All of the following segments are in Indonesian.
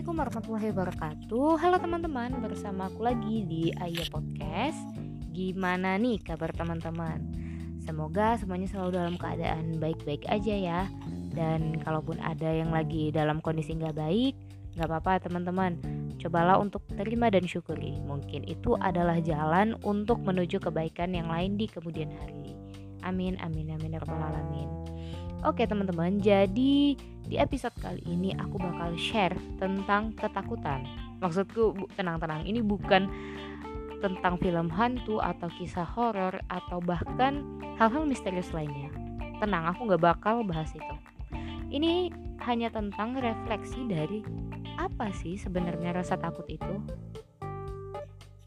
Assalamualaikum warahmatullahi wabarakatuh. Halo teman-teman, bersama aku lagi di Ayah Podcast. Gimana nih kabar teman-teman? Semoga semuanya selalu dalam keadaan baik-baik aja ya. Dan kalaupun ada yang lagi dalam kondisi nggak baik Nggak apa-apa teman-teman. Cobalah untuk terima dan syukuri. Mungkin itu adalah jalan untuk menuju kebaikan yang lain di kemudian hari. Amin, amin, amin, ya alamin Oke teman-teman, jadi di episode kali ini aku bakal share tentang ketakutan. Maksudku tenang-tenang, ini bukan tentang film hantu atau kisah horor atau bahkan hal-hal misterius lainnya. Tenang, aku gak bakal bahas itu. Ini hanya tentang refleksi dari apa sih sebenarnya rasa takut itu.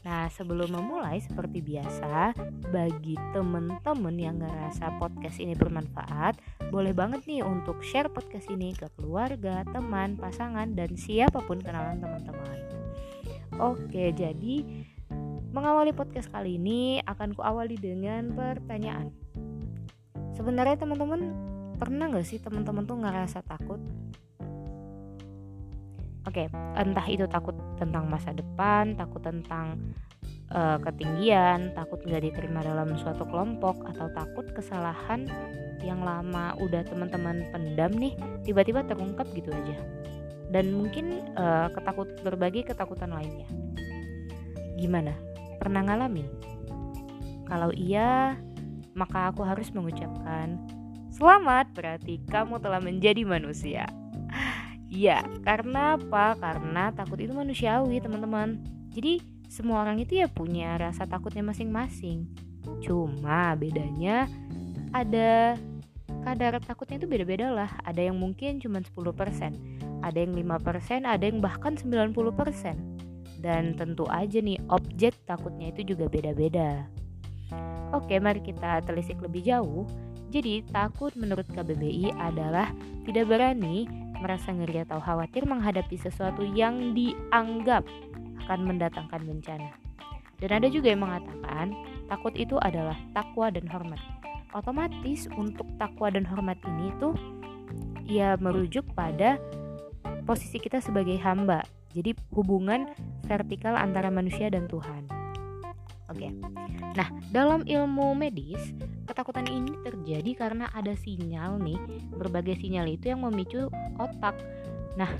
Nah, sebelum memulai seperti biasa, bagi temen-temen yang ngerasa podcast ini bermanfaat, boleh banget nih untuk share podcast ini ke keluarga, teman, pasangan, dan siapa pun kenalan teman-teman. Oke, jadi mengawali podcast kali ini akan kuawali dengan pertanyaan. Sebenarnya teman-teman pernah gak sih teman-teman tuh ngerasa takut Oke, entah itu takut tentang masa depan, takut tentang uh, ketinggian, takut nggak diterima dalam suatu kelompok, atau takut kesalahan yang lama udah teman-teman pendam nih, tiba-tiba terungkap gitu aja. Dan mungkin uh, ketakut berbagi ketakutan lainnya. Gimana? Pernah ngalamin? Kalau iya, maka aku harus mengucapkan selamat berarti kamu telah menjadi manusia. Iya, karena apa? Karena takut itu manusiawi, teman-teman. Jadi, semua orang itu ya punya rasa takutnya masing-masing. Cuma bedanya ada kadar takutnya itu beda-beda lah. Ada yang mungkin cuma 10%, ada yang 5%, ada yang bahkan 90%. Dan tentu aja nih, objek takutnya itu juga beda-beda. Oke, mari kita telisik lebih jauh. Jadi, takut menurut KBBI adalah tidak berani merasa ngeri atau khawatir menghadapi sesuatu yang dianggap akan mendatangkan bencana. Dan ada juga yang mengatakan takut itu adalah takwa dan hormat. Otomatis untuk takwa dan hormat ini tuh ya merujuk pada posisi kita sebagai hamba. Jadi hubungan vertikal antara manusia dan Tuhan. Oke. Okay. Nah, dalam ilmu medis, ketakutan ini terjadi karena ada sinyal nih, berbagai sinyal itu yang memicu otak. Nah,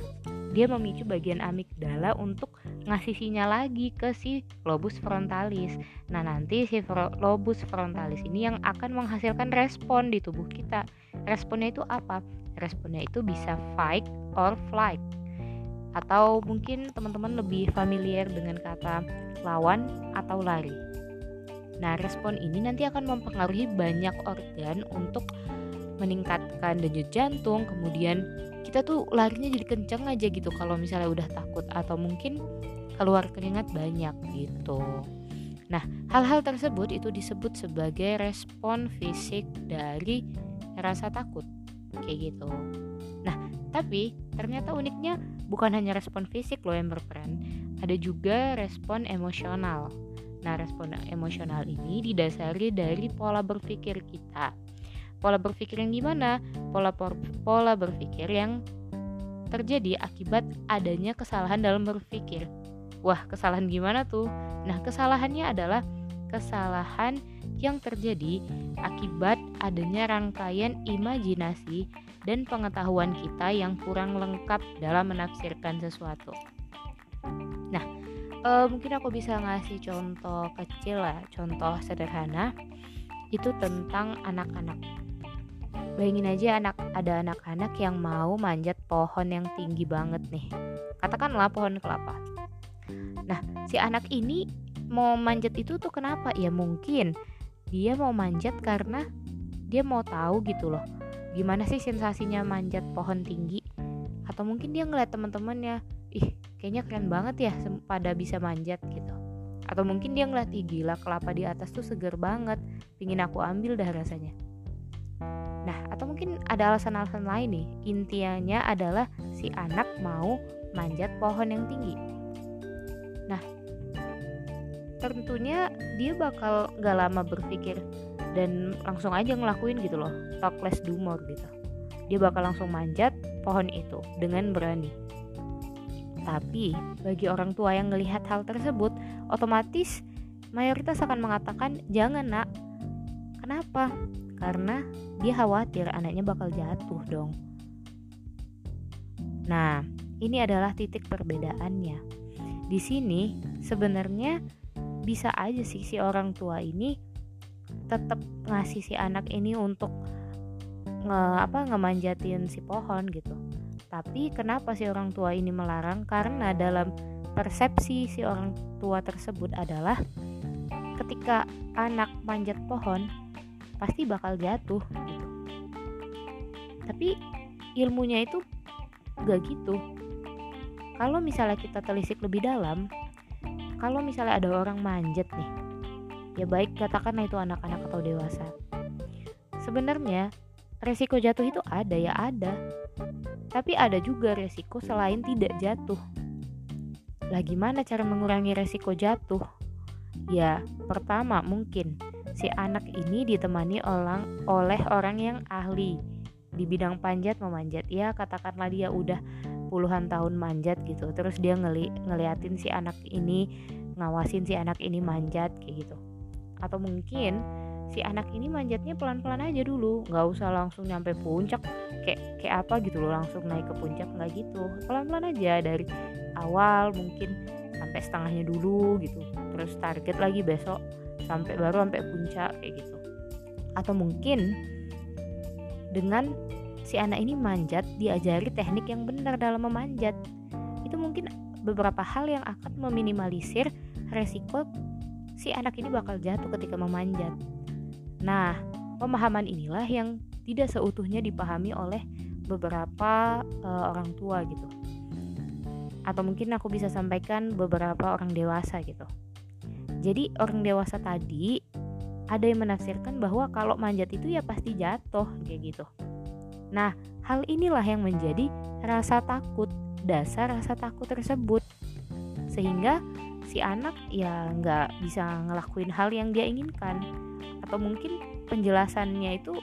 dia memicu bagian amigdala untuk ngasih sinyal lagi ke si lobus frontalis. Nah, nanti si lobus frontalis ini yang akan menghasilkan respon di tubuh kita. Responnya itu apa? Responnya itu bisa fight or flight. Atau mungkin teman-teman lebih familiar dengan kata lawan atau lari. Nah, respon ini nanti akan mempengaruhi banyak organ untuk meningkatkan denyut jantung, kemudian kita tuh larinya jadi kenceng aja gitu kalau misalnya udah takut atau mungkin keluar keringat banyak gitu. Nah, hal-hal tersebut itu disebut sebagai respon fisik dari rasa takut. Kayak gitu. Nah, tapi ternyata uniknya bukan hanya respon fisik loh yang berperan, ada juga respon emosional. Nah, respon emosional ini didasari dari pola berpikir kita. Pola berpikir yang gimana? Pola pola berpikir yang terjadi akibat adanya kesalahan dalam berpikir. Wah, kesalahan gimana tuh? Nah, kesalahannya adalah kesalahan yang terjadi akibat adanya rangkaian imajinasi dan pengetahuan kita yang kurang lengkap dalam menafsirkan sesuatu. Nah, uh, mungkin aku bisa ngasih contoh kecil lah, contoh sederhana itu tentang anak-anak. Bayangin aja anak ada anak-anak yang mau manjat pohon yang tinggi banget nih. Katakanlah pohon kelapa. Nah, si anak ini mau manjat itu tuh kenapa? Ya mungkin dia mau manjat karena dia mau tahu gitu loh. Gimana sih sensasinya manjat pohon tinggi? Atau mungkin dia ngeliat teman-temannya, ih kayaknya keren banget ya pada bisa manjat gitu atau mungkin dia ngeliat ih gila kelapa di atas tuh seger banget pingin aku ambil dah rasanya nah atau mungkin ada alasan-alasan lain nih. Intinya adalah si anak mau manjat pohon yang tinggi. Nah tentunya dia bakal gak lama berpikir dan langsung aja ngelakuin gitu loh. Talk less do more gitu. Dia bakal langsung manjat pohon itu dengan berani. Tapi bagi orang tua yang melihat hal tersebut, otomatis mayoritas akan mengatakan jangan nak. Kenapa? Karena dia khawatir anaknya bakal jatuh dong. Nah, ini adalah titik perbedaannya. Di sini sebenarnya bisa aja sih si orang tua ini tetap ngasih si anak ini untuk nge apa ngemanjatin si pohon gitu tapi kenapa si orang tua ini melarang? Karena dalam persepsi si orang tua tersebut adalah ketika anak manjat pohon pasti bakal jatuh gitu. Tapi ilmunya itu gak gitu. Kalau misalnya kita telisik lebih dalam, kalau misalnya ada orang manjat nih, ya baik katakanlah itu anak-anak atau dewasa. Sebenarnya resiko jatuh itu ada ya ada tapi ada juga resiko selain tidak jatuh. Lah gimana cara mengurangi resiko jatuh? Ya, pertama mungkin si anak ini ditemani orang oleh orang yang ahli di bidang panjat memanjat. Ya, katakanlah dia udah puluhan tahun manjat gitu. Terus dia ngeli ngeliatin si anak ini, ngawasin si anak ini manjat kayak gitu. Atau mungkin si anak ini manjatnya pelan-pelan aja dulu nggak usah langsung nyampe puncak kayak kayak apa gitu loh langsung naik ke puncak nggak gitu pelan-pelan aja dari awal mungkin sampai setengahnya dulu gitu terus target lagi besok sampai baru sampai puncak kayak gitu atau mungkin dengan si anak ini manjat diajari teknik yang benar dalam memanjat itu mungkin beberapa hal yang akan meminimalisir resiko si anak ini bakal jatuh ketika memanjat Nah, pemahaman inilah yang tidak seutuhnya dipahami oleh beberapa uh, orang tua gitu. Atau mungkin aku bisa sampaikan beberapa orang dewasa gitu. Jadi orang dewasa tadi ada yang menafsirkan bahwa kalau manjat itu ya pasti jatuh kayak gitu. Nah, hal inilah yang menjadi rasa takut, dasar rasa takut tersebut. Sehingga si anak ya nggak bisa ngelakuin hal yang dia inginkan atau mungkin penjelasannya itu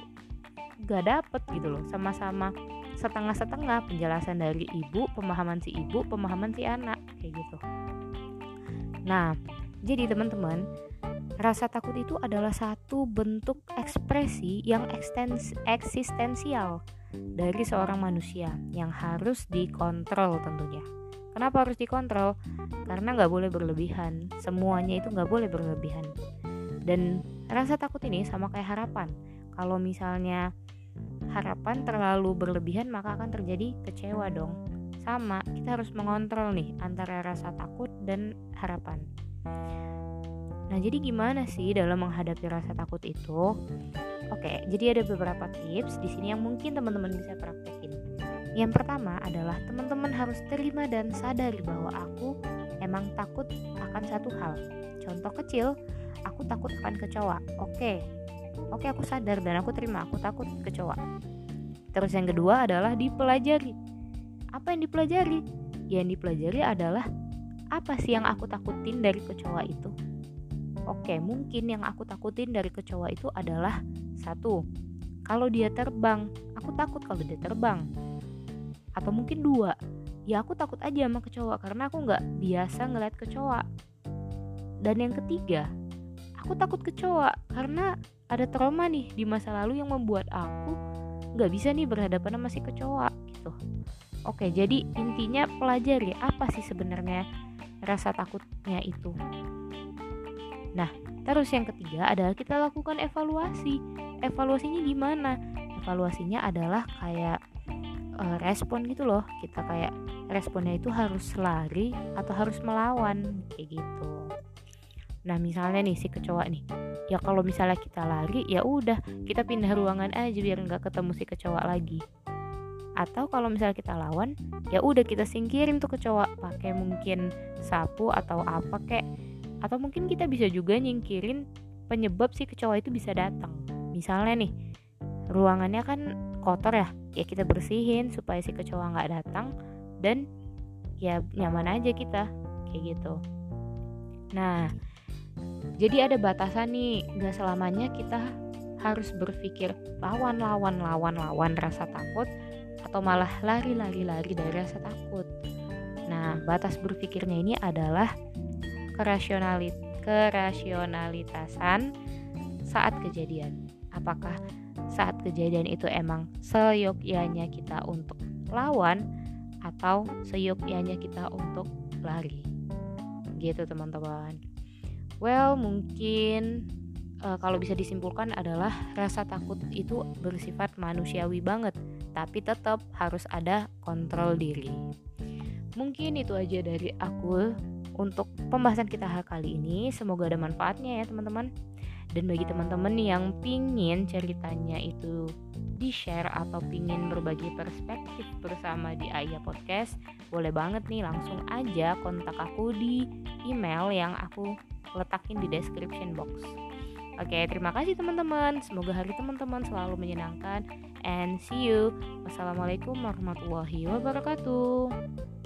gak dapet gitu loh sama-sama setengah-setengah penjelasan dari ibu pemahaman si ibu pemahaman si anak kayak gitu nah jadi teman-teman rasa takut itu adalah satu bentuk ekspresi yang ekstens eksistensial dari seorang manusia yang harus dikontrol tentunya. Kenapa harus dikontrol? Karena nggak boleh berlebihan. Semuanya itu nggak boleh berlebihan. Dan rasa takut ini sama kayak harapan. Kalau misalnya harapan terlalu berlebihan maka akan terjadi kecewa dong. Sama kita harus mengontrol nih antara rasa takut dan harapan nah jadi gimana sih dalam menghadapi rasa takut itu? Oke jadi ada beberapa tips di sini yang mungkin teman-teman bisa praktekin. Yang pertama adalah teman-teman harus terima dan sadari bahwa aku emang takut akan satu hal. Contoh kecil aku takut akan kecoa. Oke oke aku sadar dan aku terima aku takut kecoa. Terus yang kedua adalah dipelajari. Apa yang dipelajari? Yang dipelajari adalah apa sih yang aku takutin dari kecoa itu? Oke mungkin yang aku takutin dari kecoa itu adalah satu kalau dia terbang aku takut kalau dia terbang. Atau mungkin dua ya aku takut aja sama kecoa karena aku nggak biasa ngeliat kecoa. Dan yang ketiga aku takut kecoa karena ada trauma nih di masa lalu yang membuat aku nggak bisa nih berhadapan sama si kecoa gitu. Oke jadi intinya pelajari apa sih sebenarnya rasa takutnya itu. Nah terus yang ketiga adalah kita lakukan evaluasi. Evaluasinya gimana? Evaluasinya adalah kayak uh, respon gitu loh. Kita kayak responnya itu harus lari atau harus melawan kayak gitu. Nah misalnya nih si kecoa nih, ya kalau misalnya kita lari ya udah kita pindah ruangan aja biar nggak ketemu si kecoa lagi. Atau kalau misalnya kita lawan, ya udah kita singkirin tuh kecoa pakai mungkin sapu atau apa kek. Atau mungkin kita bisa juga nyingkirin penyebab si kecoa itu bisa datang. Misalnya nih, ruangannya kan kotor ya, ya kita bersihin supaya si kecoa nggak datang dan ya nyaman aja kita kayak gitu. Nah, jadi ada batasan nih gak selamanya kita harus berpikir lawan lawan lawan lawan rasa takut atau malah lari lari lari dari rasa takut Nah, batas berpikirnya ini adalah kerasionalit kerasionalitasan saat kejadian. Apakah saat kejadian itu emang seyogyanya kita untuk lawan atau seyogyanya kita untuk lari? Gitu teman-teman. Well, mungkin uh, kalau bisa disimpulkan adalah rasa takut itu bersifat manusiawi banget, tapi tetap harus ada kontrol diri. Mungkin itu aja dari aku untuk pembahasan kita kali ini. Semoga ada manfaatnya ya teman-teman. Dan bagi teman-teman yang pingin ceritanya itu di-share atau pingin berbagi perspektif bersama di Ayah Podcast, boleh banget nih langsung aja kontak aku di email yang aku letakin di description box. Oke, terima kasih teman-teman. Semoga hari teman-teman selalu menyenangkan. And see you. Wassalamualaikum warahmatullahi wabarakatuh.